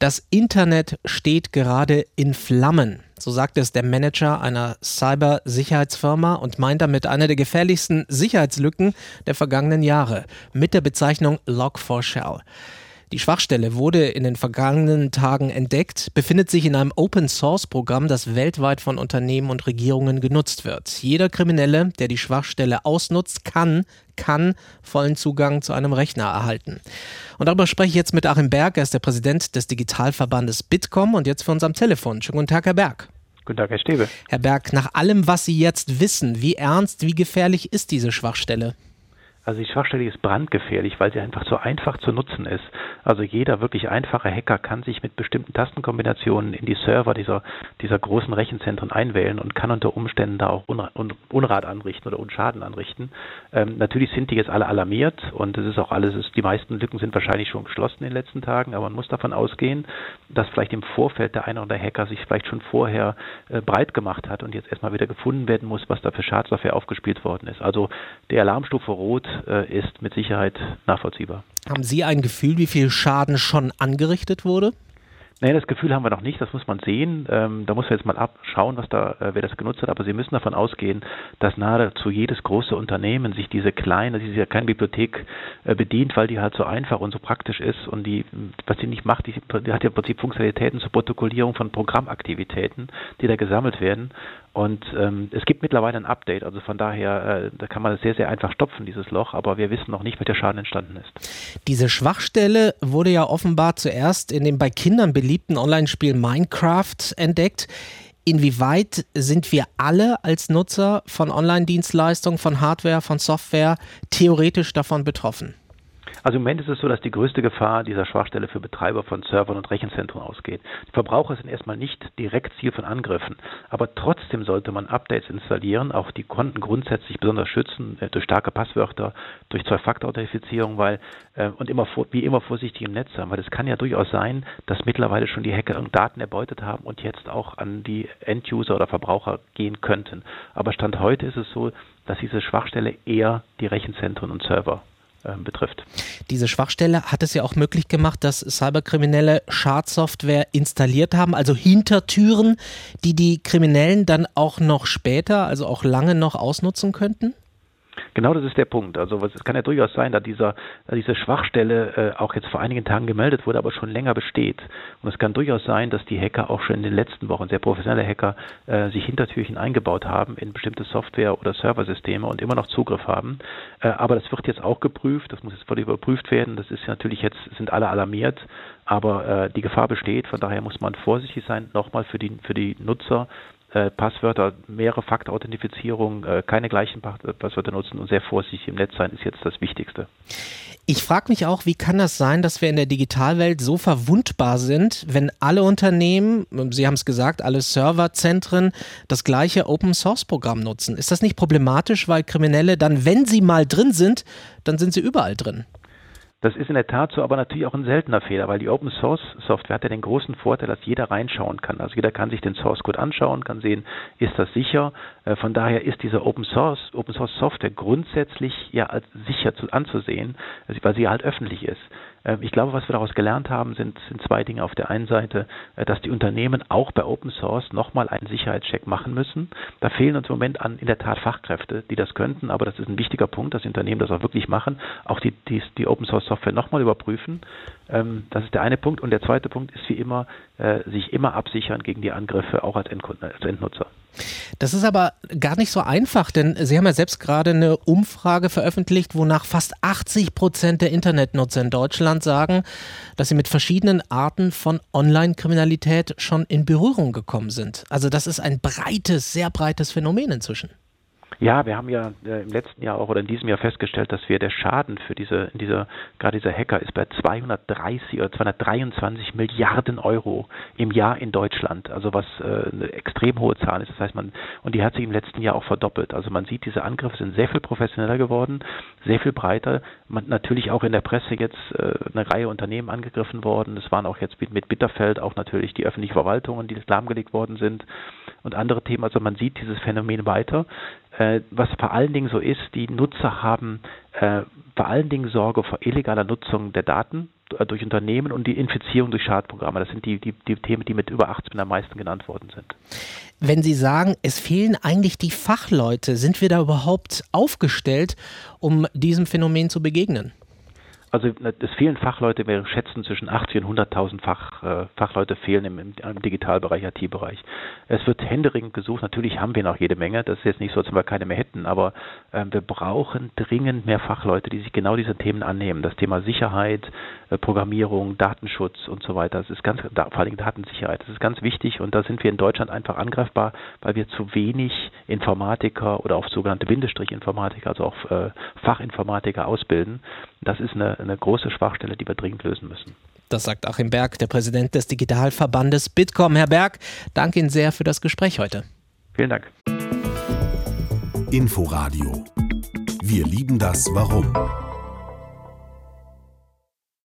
Das Internet steht gerade in Flammen. So sagt es der Manager einer Cybersicherheitsfirma und meint damit eine der gefährlichsten Sicherheitslücken der vergangenen Jahre mit der Bezeichnung Log4Shell. Die Schwachstelle wurde in den vergangenen Tagen entdeckt, befindet sich in einem Open-Source-Programm, das weltweit von Unternehmen und Regierungen genutzt wird. Jeder Kriminelle, der die Schwachstelle ausnutzt, kann, kann vollen Zugang zu einem Rechner erhalten. Und darüber spreche ich jetzt mit Achim Berg, er ist der Präsident des Digitalverbandes Bitkom und jetzt für uns am Telefon. Schönen guten Tag, Herr Berg. Guten Tag, Herr Stäbe. Herr Berg, nach allem, was Sie jetzt wissen, wie ernst, wie gefährlich ist diese Schwachstelle? Also die Schwachstelle ist brandgefährlich, weil sie einfach so einfach zu nutzen ist. Also jeder wirklich einfache Hacker kann sich mit bestimmten Tastenkombinationen in die Server dieser, dieser großen Rechenzentren einwählen und kann unter Umständen da auch Unrat anrichten oder Unschaden anrichten. Ähm, natürlich sind die jetzt alle alarmiert und es ist auch alles, ist, die meisten Lücken sind wahrscheinlich schon geschlossen in den letzten Tagen, aber man muss davon ausgehen, dass vielleicht im Vorfeld der eine oder der Hacker sich vielleicht schon vorher äh, breit gemacht hat und jetzt erstmal wieder gefunden werden muss, was da für Schadsoftware aufgespielt worden ist. Also der Alarmstufe Rot ist mit Sicherheit nachvollziehbar. Haben Sie ein Gefühl, wie viel Schaden schon angerichtet wurde? Nein, das Gefühl haben wir noch nicht, das muss man sehen. Ähm, da muss man jetzt mal abschauen, was da, äh, wer das genutzt hat. Aber Sie müssen davon ausgehen, dass nahezu jedes große Unternehmen sich diese kleine, diese kleine Bibliothek äh, bedient, weil die halt so einfach und so praktisch ist und die, was sie nicht macht, die, die hat ja im Prinzip Funktionalitäten zur Protokollierung von Programmaktivitäten, die da gesammelt werden. Und ähm, es gibt mittlerweile ein Update, also von daher, äh, da kann man es sehr, sehr einfach stopfen, dieses Loch, aber wir wissen noch nicht, welcher Schaden entstanden ist. Diese Schwachstelle wurde ja offenbar zuerst in dem bei Kindern beliebten Online-Spiel Minecraft entdeckt. Inwieweit sind wir alle als Nutzer von Online-Dienstleistungen, von Hardware, von Software theoretisch davon betroffen? Also im Moment ist es so, dass die größte Gefahr dieser Schwachstelle für Betreiber von Servern und Rechenzentren ausgeht. Die Verbraucher sind erstmal nicht direkt Ziel von Angriffen, aber trotzdem sollte man Updates installieren, auch die Konten grundsätzlich besonders schützen, äh, durch starke Passwörter, durch Zwei-Faktor-Authentifizierung, weil äh, und immer wie immer vorsichtig im Netz sein, weil es kann ja durchaus sein, dass mittlerweile schon die Hacker Daten erbeutet haben und jetzt auch an die End-User oder Verbraucher gehen könnten. Aber Stand heute ist es so, dass diese Schwachstelle eher die Rechenzentren und Server betrifft. Diese Schwachstelle hat es ja auch möglich gemacht, dass Cyberkriminelle Schadsoftware installiert haben, also Hintertüren, die die Kriminellen dann auch noch später, also auch lange noch ausnutzen könnten? Genau das ist der Punkt. Also es kann ja durchaus sein, dass dieser, dass diese Schwachstelle äh, auch jetzt vor einigen Tagen gemeldet wurde, aber schon länger besteht. Und es kann durchaus sein, dass die Hacker auch schon in den letzten Wochen, sehr professionelle Hacker, äh, sich Hintertürchen eingebaut haben in bestimmte Software- oder Serversysteme und immer noch Zugriff haben. Äh, aber das wird jetzt auch geprüft, das muss jetzt völlig überprüft werden. Das ist natürlich jetzt, sind alle alarmiert, aber äh, die Gefahr besteht. Von daher muss man vorsichtig sein, nochmal für die, für die Nutzer äh, Passwörter, mehrere Faktor-Authentifizierung, äh, keine gleichen Passwörter nutzen und sehr vorsichtig im Netz sein, ist jetzt das Wichtigste. Ich frage mich auch, wie kann das sein, dass wir in der Digitalwelt so verwundbar sind, wenn alle Unternehmen, Sie haben es gesagt, alle Serverzentren das gleiche Open-Source-Programm nutzen? Ist das nicht problematisch, weil Kriminelle dann, wenn sie mal drin sind, dann sind sie überall drin? Das ist in der Tat so, aber natürlich auch ein seltener Fehler, weil die Open Source Software hat ja den großen Vorteil, dass jeder reinschauen kann. Also jeder kann sich den Source Code anschauen, kann sehen, ist das sicher. Äh, von daher ist diese Open Source Open Source Software grundsätzlich ja als sicher zu, anzusehen, weil sie halt öffentlich ist. Ähm, ich glaube, was wir daraus gelernt haben, sind, sind zwei Dinge. Auf der einen Seite, äh, dass die Unternehmen auch bei Open Source nochmal einen Sicherheitscheck machen müssen. Da fehlen uns im Moment an, in der Tat Fachkräfte, die das könnten, aber das ist ein wichtiger Punkt, dass Unternehmen das auch wirklich machen, auch die, die, die Open Source Software nochmal überprüfen. Ähm, das ist der eine Punkt. Und der zweite Punkt ist wie immer, äh, sich immer absichern gegen die Angriffe, auch als, Endkunden, als Endnutzer. Das ist aber gar nicht so einfach, denn Sie haben ja selbst gerade eine Umfrage veröffentlicht, wonach fast 80 Prozent der Internetnutzer in Deutschland sagen, dass sie mit verschiedenen Arten von Online-Kriminalität schon in Berührung gekommen sind. Also das ist ein breites, sehr breites Phänomen inzwischen. Ja, wir haben ja äh, im letzten Jahr auch oder in diesem Jahr festgestellt, dass wir der Schaden für diese, dieser, gerade dieser Hacker ist bei 230 oder 223 Milliarden Euro im Jahr in Deutschland. Also was äh, eine extrem hohe Zahl ist. Das heißt, man, und die hat sich im letzten Jahr auch verdoppelt. Also man sieht, diese Angriffe sind sehr viel professioneller geworden, sehr viel breiter. Man, natürlich auch in der Presse jetzt äh, eine Reihe Unternehmen angegriffen worden. Es waren auch jetzt mit, mit Bitterfeld auch natürlich die öffentlichen Verwaltungen, die lahmgelegt worden sind und andere Themen. Also man sieht dieses Phänomen weiter. Äh, was vor allen Dingen so ist, die Nutzer haben äh, vor allen Dingen Sorge vor illegaler Nutzung der Daten äh, durch Unternehmen und die Infizierung durch Schadprogramme. Das sind die, die, die Themen, die mit über 18 am meisten genannt worden sind. Wenn Sie sagen, es fehlen eigentlich die Fachleute, sind wir da überhaupt aufgestellt, um diesem Phänomen zu begegnen? Also es fehlen Fachleute, wir schätzen zwischen 80 und 100.000 Fach, äh, Fachleute fehlen im, im Digitalbereich, IT-Bereich. Es wird händeringend gesucht, natürlich haben wir noch jede Menge, das ist jetzt nicht so, als wenn wir keine mehr hätten, aber äh, wir brauchen dringend mehr Fachleute, die sich genau dieser Themen annehmen. Das Thema Sicherheit, äh, Programmierung, Datenschutz und so weiter, das ist ganz, da, vor allem Datensicherheit, das ist ganz wichtig. Und da sind wir in Deutschland einfach angreifbar, weil wir zu wenig Informatiker oder auch sogenannte Bindestrich-Informatiker, also auch äh, Fachinformatiker ausbilden. Das ist eine, eine große Schwachstelle, die wir dringend lösen müssen. Das sagt Achim Berg, der Präsident des Digitalverbandes Bitkom. Herr Berg, danke Ihnen sehr für das Gespräch heute. Vielen Dank. Inforadio. Wir lieben das Warum.